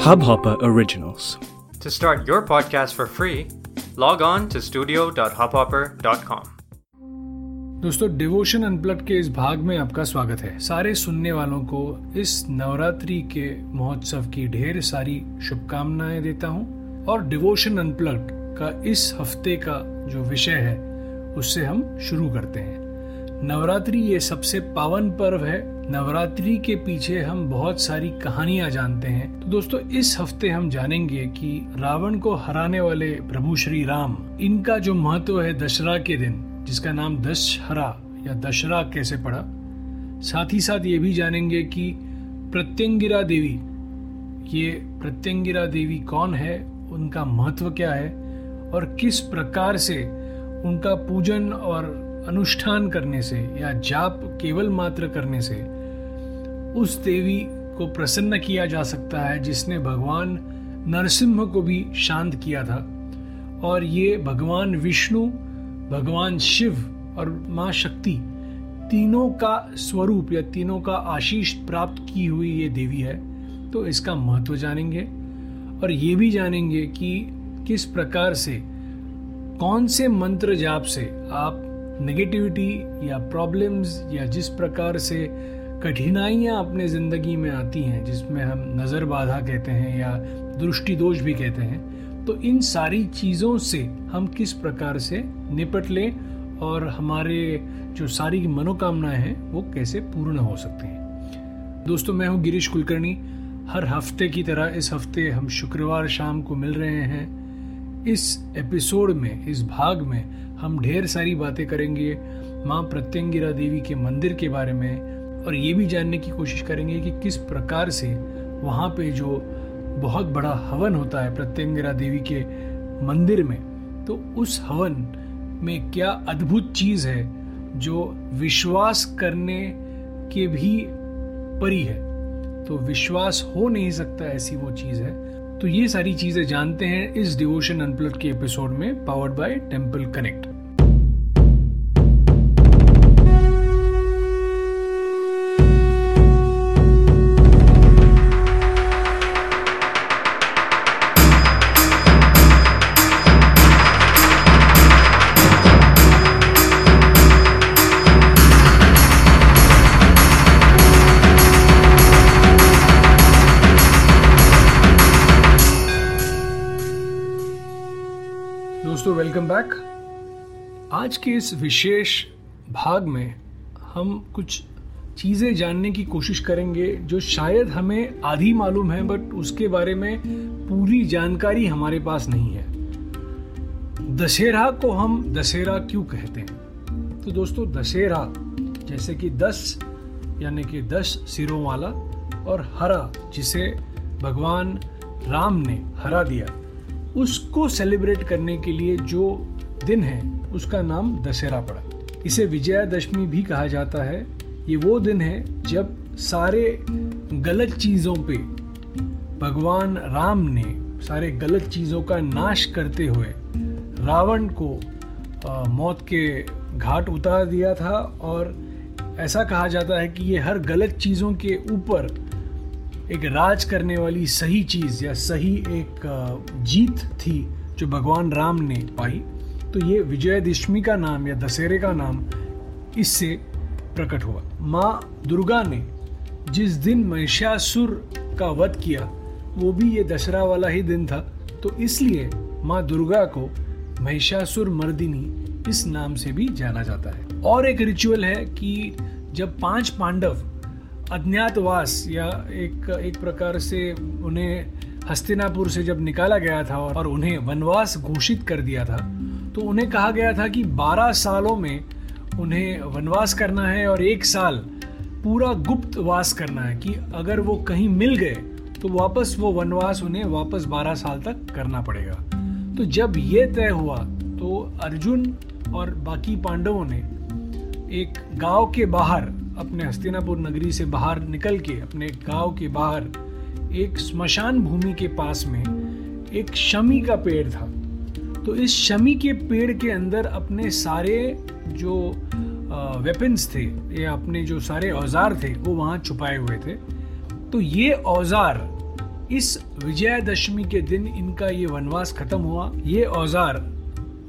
Hubhopper Originals. To start your podcast for free, log on to studio.hubhopper.com. दोस्तों devotion unplug के इस भाग में आपका स्वागत है सारे सुनने वालों को इस नवरात्रि के महोत्सव की ढेर सारी शुभकामनाएँ देता हूँ और डिवोशन अनप्लग का इस हफ़्ते का जो विषय है उससे हम शुरू करते हैं नवरात्रि ये सबसे पावन पर्व है नवरात्रि के पीछे हम बहुत सारी कहानियाँ जानते हैं। तो दोस्तों, इस हफ़्ते हम जानेंगे कि रावण को हराने वाले प्रभु श्री राम, इनका जो महत्व है दशहरा के दिन, जिसका नाम दशहरा या दशहरा कैसे पड़ा। साथ ही साथ ये भी जानेंगे कि प्रत्यंगिरा देवी, ये प्रत्यंगिरा देवी कौन है, उनका महत्व क्या है, और किस प्रकार से उनका पूजन और अनुष्ठान करने से या जाप केवल मात्र करने से उस देवी को प्रसन्न किया जा सकता है जिसने भगवान नरसिंह को भी शांत किया था। और ये भगवान विष्णु, भगवान शिव और माँ शक्ति तीनों का स्वरूप या तीनों का आशीष प्राप्त की हुई ये देवी है तो इसका महत्व जानेंगे। और ये भी जानेंगे कि किस प्रकार से, कौन से मंत्र जाप से आप नेगेटिविटी या प्रॉब्लम्स या जिस प्रकार से कठिनाइयाँ अपने ज़िंदगी में आती हैं, जिसमें हम नज़र बाधा कहते हैं या दृष्टि दोष भी कहते हैं तो इन सारी चीज़ों से हम किस प्रकार से निपट लें और हमारे जो सारी मनोकामनाएँ हैं, वो कैसे पूर्ण हो सकते हैं? दोस्तों, मैं हूँ गिरीश कुलकर्णी। हर हफ़्ते की तरह इस हफ़्ते हम शुक्रवार शाम को मिल रहे हैं। इस एपिसोड में, इस भाग में हम ढेर सारी बातें करेंगे माँ प्रत्यंगिरा देवी के मंदिर के बारे में और ये भी जानने की कोशिश करेंगे कि किस प्रकार से वहाँ पे जो बहुत बड़ा हवन होता है प्रत्यंगिरा देवी के मंदिर में तो उस हवन में क्या अद्भुत चीज़ है जो विश्वास करने के भी परी है? तो विश्वास हो नहीं सकता ऐसी वो चीज़ है। तो ये सारी चीज़ें जानते हैं इस डिवोशन अनप्लट के एपिसोड में पावर्ड बाय टेंपल कनेक्ट आज के इस विशेष भाग में हम कुछ चीज़ें जानने की कोशिश करेंगे, जो शायद हमें आधी मालूम है बट उसके बारे में पूरी जानकारी हमारे पास नहीं है। दशहरा को हम दशहरा क्यों कहते हैं? तो दोस्तों, दशहरा जैसे कि दस, यानी कि दस सिरों वाला और हरा, जिसे भगवान राम ने हरा दिया, उसको सेलिब्रेट करने के लिए जो दिन है उसका नाम दशहरा पड़ा। इसे विजयादशमी भी कहा जाता है। ये वो दिन है जब सारे गलत चीज़ों पे भगवान राम ने सारे गलत चीज़ों का नाश करते हुए रावण को आ, मौत के घाट उतार दिया था और ऐसा कहा जाता है कि ये हर गलत चीज़ों के ऊपर एक राज करने वाली सही चीज़ या सही एक जीत थी जो भगवान राम ने पाई। तो ये विजयदशमी का नाम या दशहरे का नाम इससे प्रकट हुआ। माँ दुर्गा ने जिस दिन महिषासुर का वध किया, वो भी ये दशहरा वाला ही दिन था। तो इसलिए माँ दुर्गा को महिषासुर मर्दिनी इस नाम से भी जाना जाता है। और एक रिचुअल है कि जब पाँच पांडव अज्ञातवास या एक एक प्रकार से उन्हें हस्तिनापुर से जब निकाला गया था और उन्हें वनवास घोषित कर दिया था तो उन्हें कहा गया था कि 12 सालों में उन्हें वनवास करना है और एक साल पूरा गुप्त वास करना है कि अगर वो कहीं मिल गए तो वापस वो वनवास उन्हें वापस 12 साल तक करना पड़ेगा। तो जब ये तय हुआ तो अर्जुन और बाकी पांडवों ने एक गाँव के बाहर, अपने हस्तिनापुर नगरी से बाहर निकल के, अपने गाँव के बाहर, एक स्मशान भूमि के पास में एक शमी का पेड़ था। तो इस शमी के पेड़ के अंदर अपने सारे जो वेपन्स थे, या अपने जो सारे औज़ार थे, वो वहाँ छुपाए हुए थे। तो ये औज़ार, इस विजयादशमी के दिन इनका ये वनवास खत्म हुआ। ये औज़ार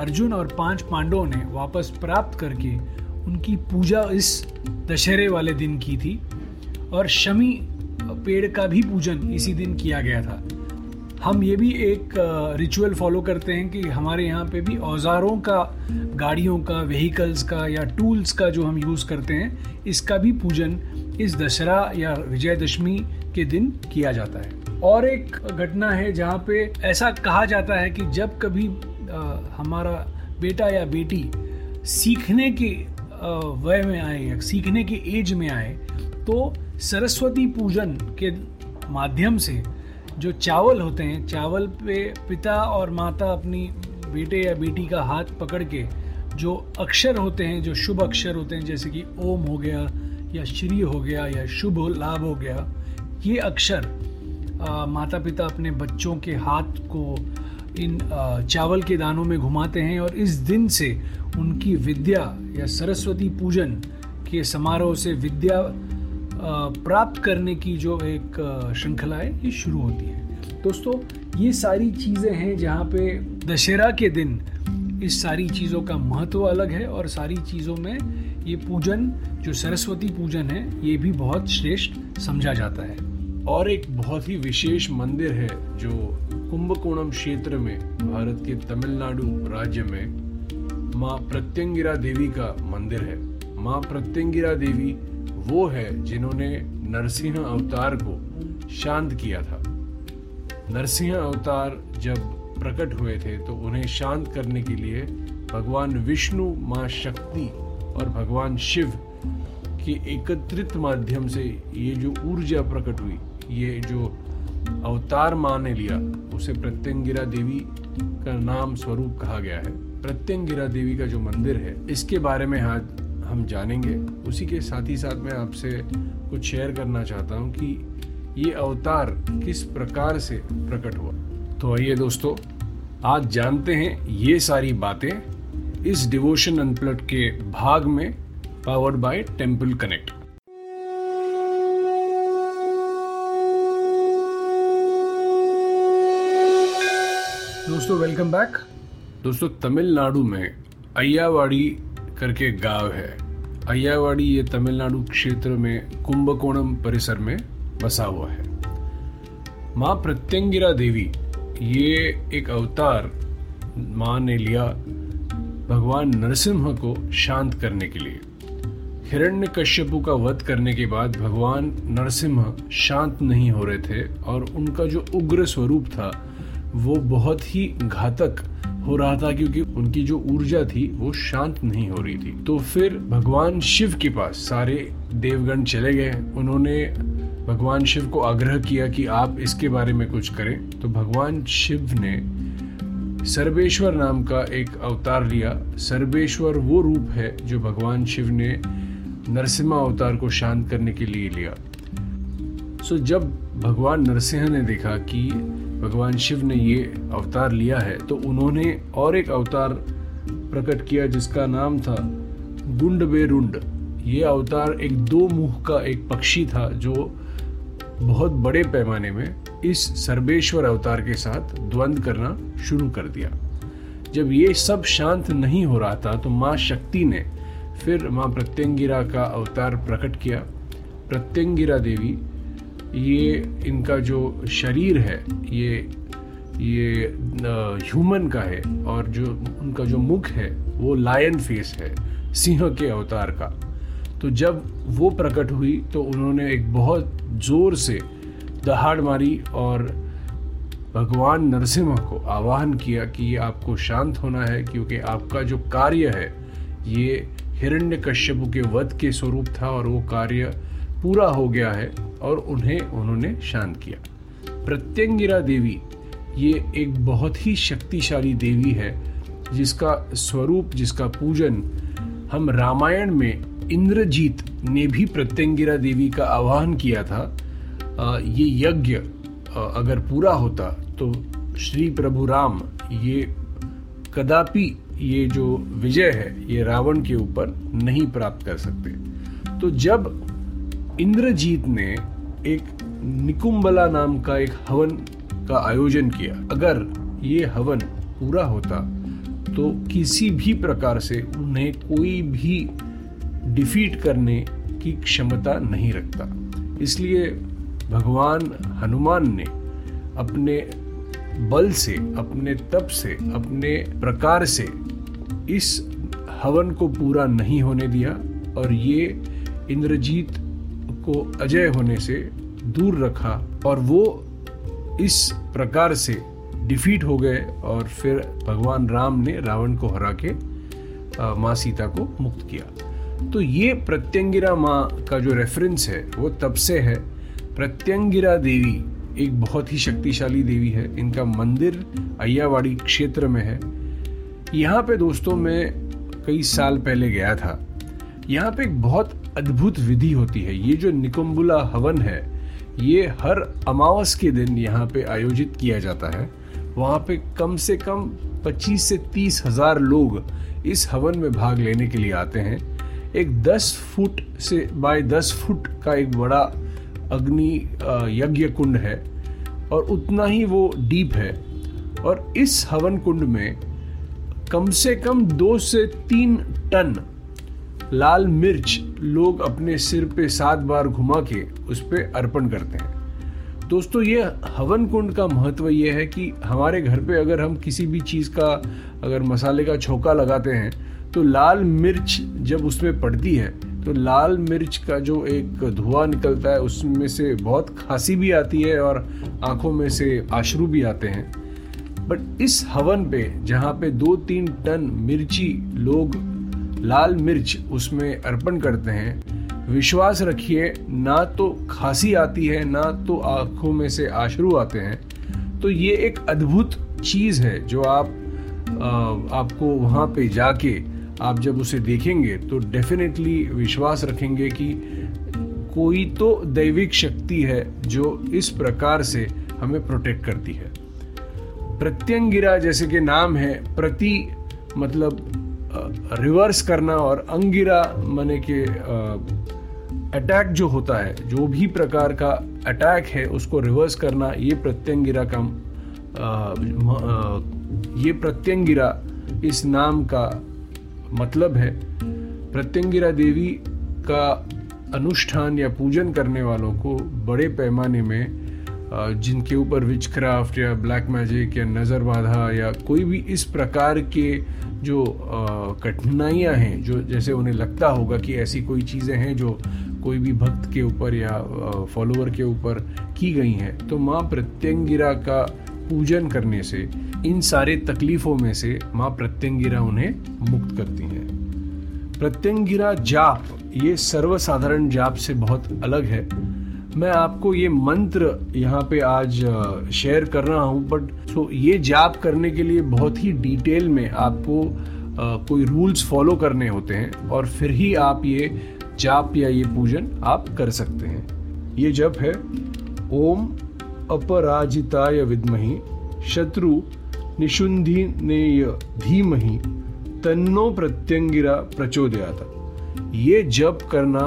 अर्जुन और पाँच पांडवों ने वापस प्राप्त करके उनकी पूजा इस दशहरे वाले दिन की थी। और शमी पेड़ का भी पूजन इसी दिन किया गया था। हम ये भी एक रिचुअल फॉलो करते हैं कि हमारे यहाँ पे भी औजारों का गाड़ियों का व्हीकल्स का या टूल्स का जो हम यूज़ करते हैं इसका भी पूजन इस दशहरा या विजयदशमी के दिन किया जाता है। और एक घटना है जहाँ पे ऐसा कहा जाता है कि जब कभी आ, हमारा बेटा या बेटी सीखने के वय में आए या सीखने के एज में आए तो सरस्वती पूजन के माध्यम से जो चावल होते हैं चावल पे पिता और माता अपनी बेटे या बेटी का हाथ पकड़ के जो अक्षर होते हैं जो शुभ अक्षर होते हैं जैसे कि ओम हो गया या श्री हो गया या शुभ लाभ हो गया ये अक्षर आ, माता पिता अपने बच्चों के हाथ को इन आ, चावल के दानों में घुमाते हैं और इस दिन से उनकी विद्या या सरस्वती पूजन के समारोह से विद्या प्राप्त करने की जो एक श्रृंखला है, ये शुरू होती है। दोस्तों, ये सारी चीज़ें हैं जहाँ पे दशहरा के दिन इस सारी चीज़ों का महत्व अलग है और सारी चीज़ों में ये पूजन, जो सरस्वती पूजन है, ये भी बहुत श्रेष्ठ समझा जाता है। और एक बहुत ही विशेष मंदिर है जो कुंभकोणम क्षेत्र में, भारत के तमिलनाडु राज्य में माँ प्रत्यंगिरा देवी का मंदिर है। माँ प्रत्यंगिरा देवी वो है जिन्होंने नरसिंह अवतार को शांत किया था। नरसिंह अवतार जब प्रकट हुए थे तो उन्हें शांत करने के लिए भगवान विष्णु, माँ शक्ति और भगवान शिव के एकत्रित माध्यम से ये जो ऊर्जा प्रकट हुई, ये जो अवतार माँ ने लिया, उसे प्रत्यंगिरा देवी का नाम स्वरूप कहा गया है। प्रत्यंगिरा देवी का जो मंदिर है, इसके बारे में आज हम जानेंगे। उसी के साथ ही साथ मैं आपसे कुछ शेयर करना चाहता हूँ कि ये अवतार किस प्रकार से प्रकट हुआ। तो आइए दोस्तों, आज जानते हैं ये सारी बातें इस डिवोशन अनप्लट के भाग में पावर्ड बाय टेंपल कनेक्ट दोस्तों वेलकम बैक दोस्तों, तमिलनाडु में अय्यावाड़ी करके गाँव है। अय्यावाड़ी ये तमिलनाडु क्षेत्र में कुंभकोणम परिसर में बसा हुआ है। माँ प्रत्यंगिरा देवी, ये एक अवतार माँ ने लिया भगवान नरसिम्हा को शांत करने के लिए। हिरण्य कश्यपु का वध करने के बाद भगवान नरसिम्हा शांत नहीं हो रहे थे और उनका जो उग्र स्वरूप था, वो बहुत ही घातक हो रहा था क्योंकि उनकी जो ऊर्जा थी वो शांत नहीं हो रही थी। तो फिर भगवान शिव के पास सारे देवगण चले गए। उन्होंने भगवान शिव को आग्रह किया कि आप इसके बारे में कुछ करें। तो भगवान शिव ने सर्वेश्वर नाम का एक अवतार लिया। सर्वेश्वर वो रूप है जो भगवान शिव ने नरसिम्हा अवतार को शांत करने के लिए लिया। सो जब भगवान नरसिंह ने देखा कि भगवान शिव ने ये अवतार लिया है तो उन्होंने और एक अवतार प्रकट किया जिसका नाम था गुंड बेरुंड ये अवतार एक दो मुख का एक पक्षी था जो बहुत बड़े पैमाने में इस सर्वेश्वर अवतार के साथ द्वंद करना शुरू कर दिया। जब ये सब शांत नहीं हो रहा था तो माँ शक्ति ने फिर माँ प्रत्यंगिरा का अवतार प्रकट किया। प्रत्यंगिरा देवी ये इनका जो शरीर है, ये ये ह्यूमन का है और जो उनका जो मुख है, वो लायन फेस है, सिंह के अवतार का। तो जब वो प्रकट हुई तो उन्होंने एक बहुत ज़ोर से दहाड़ मारी और भगवान नरसिम्हा को आह्वान किया कि ये आपको शांत होना है, क्योंकि आपका जो कार्य है, ये हिरण्य कश्यप के वध के स्वरूप था और वो कार्य पूरा हो गया है और उन्हें उन्होंने शांत किया। प्रत्यंगिरा देवी, ये एक बहुत ही शक्तिशाली देवी है, जिसका स्वरूप, जिसका पूजन हम रामायण में इंद्रजीत ने भी प्रत्यंगिरा देवी का आह्वान किया था। ये यज्ञ अगर पूरा होता तो श्री प्रभु राम, ये कदापि ये जो विजय है, ये रावण के ऊपर नहीं प्राप्त कर सकते। तो जब इंद्रजीत ने एक निकुंबला नाम का एक हवन का आयोजन किया। अगर ये हवन पूरा होता तो किसी भी प्रकार से उन्हें कोई भी डिफीट करने की क्षमता नहीं रखता। इसलिए भगवान हनुमान ने अपने बल से, अपने तप से, अपने प्रकार से इस हवन को पूरा नहीं होने दिया और ये इंद्रजीत को अजय होने से दूर रखा और वो इस प्रकार से डिफीट हो गए और फिर भगवान राम ने रावण को हरा के माँ सीता को मुक्त किया। तो ये प्रत्यंगिरा माँ का जो रेफरेंस है, वो तब से है। प्रत्यंगिरा देवी एक बहुत ही शक्तिशाली देवी है। इनका मंदिर अय्यावाड़ी क्षेत्र में है। यहाँ पे दोस्तों मैं कई साल पहले गया था। यहाँ पे एक बहुत अद्भुत विधि होती है। ये जो निकुम्बुला हवन है, ये हर अमावस के दिन यहाँ पे आयोजित किया जाता है। वहाँ पे कम से कम 25 से तीस हज़ार लोग इस हवन में भाग लेने के लिए आते हैं। एक 10 फुट से, बाय 10 फुट का एक बड़ा अग्नि यज्ञ कुंड है और उतना ही वो डीप है। और इस हवन कुंड में कम से कम दो से तीन टन लाल मिर्च लोग अपने सिर पे सात बार घुमा के उस पर अर्पण करते हैं। दोस्तों, ये हवन कुंड का महत्व ये है कि हमारे घर पे अगर हम किसी भी चीज़ का, अगर मसाले का छोका लगाते हैं तो लाल मिर्च जब उसमें पड़ती है तो लाल मिर्च का जो एक धुआँ निकलता है, उसमें से बहुत खांसी भी आती है और आँखों में से आशरू भी आते हैं। बट इस हवन पे, जहाँ पे दो तीन टन मिर्ची लोग लाल मिर्च उसमें अर्पण करते हैं। विश्वास रखिए ना तो खांसी आती है ना तो आँखों में से आशरू आते हैं। तो ये एक अद्भुत चीज़ है जो आप आ, आपको वहाँ पे जाके आप जब उसे देखेंगे तो डेफिनेटली विश्वास रखेंगे कि कोई तो दैविक शक्ति है जो इस प्रकार से हमें प्रोटेक्ट करती है। प्रत्यंगिरा जैसे कि नाम है प्रति मतलब रिवर्स करना और अंगिरा माने के अटैक जो होता है, जो भी प्रकार का अटैक है, उसको रिवर्स करना, ये प्रत्यंगिरा का ये प्रत्यंगिरा इस नाम का मतलब है। प्रत्यंगिरा देवी का अनुष्ठान या पूजन करने वालों को बड़े पैमाने में जिनके ऊपर विच क्राफ्ट या ब्लैक मैजिक या नज़र बाधा या कोई भी इस प्रकार के जो कठिनाइयाँ हैं, जो जैसे उन्हें लगता होगा कि ऐसी कोई चीज़ें हैं जो कोई भी भक्त के ऊपर या फॉलोअर के ऊपर की गई हैं तो माँ प्रत्यंगिरा का पूजन करने से, इन सारे तकलीफों में से माँ प्रत्यंगिरा उन्हें मुक्त करती हैं। प्रत्यंगिरा जाप, ये सर्वसाधारण जाप से बहुत अलग है। मैं आपको ये मंत्र यहाँ पे आज शेयर कर रहा हूँ बट सो ये जाप करने के लिए बहुत ही डिटेल में आपको कोई रूल्स फॉलो करने होते हैं और फिर ही आप ये जाप या ये पूजन आप कर सकते हैं। ये जप है, ओम अपराजिताय विद्मही, शत्रु निशुंधिनेय धीमहि, तन्नो प्रत्यंगिरा प्रचोदयाता। ये जप करना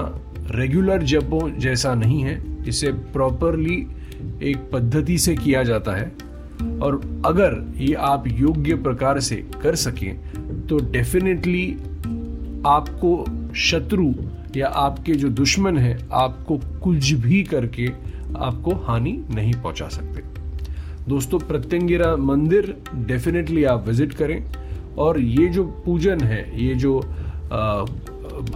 रेगुलर जपों जैसा नहीं है इसे प्रॉपरली एक पद्धति से किया जाता है। और अगर ये आप योग्य प्रकार से कर सकें तो डेफिनेटली आपको शत्रु या आपके जो दुश्मन है, आपको कुछ भी करके आपको हानि नहीं पहुँचा सकते। दोस्तों, प्रत्यंगिरा मंदिर डेफिनेटली आप विज़िट करें। और ये जो पूजन है, ये जो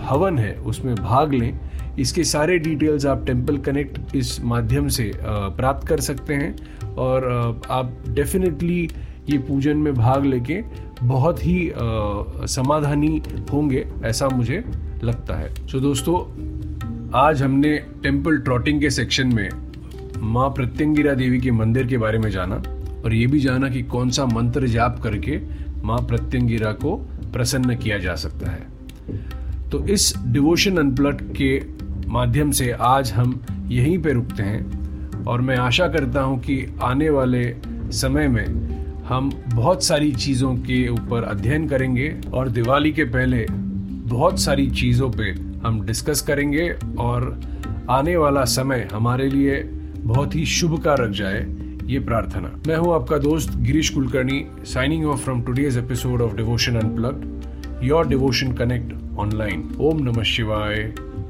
हवन है, उसमें भाग लें। इसके सारे डिटेल्स आप टेंपल कनेक्ट इस माध्यम से प्राप्त कर सकते हैं और आप डेफिनेटली ये पूजन में भाग लेके बहुत ही समाधानी होंगे ऐसा मुझे लगता है। सो दोस्तों, आज हमने टेंपल ट्रॉटिंग के सेक्शन में माँ प्रत्यंगिरा देवी के मंदिर के बारे में जाना और ये भी जाना कि कौन सा मंत्र जाप करके माँ प्रत्यंगिरा को प्रसन्न किया जा सकता है। तो इस डिवोशन अनप्लट के माध्यम से आज हम यहीं पे रुकते हैं और मैं आशा करता हूँ कि आने वाले समय में हम बहुत सारी चीज़ों के ऊपर अध्ययन करेंगे और दिवाली के पहले बहुत सारी चीज़ों पे हम डिस्कस करेंगे और आने वाला समय हमारे लिए बहुत ही शुभ का रख जाए ये प्रार्थना। मैं हूँ आपका दोस्त Girish Kulkarni signing off from today's episode of Devotion Unplugged your devotion connect online ओम नमः शिवाय।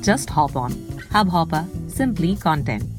Just hop on. Hubhopper, simply content.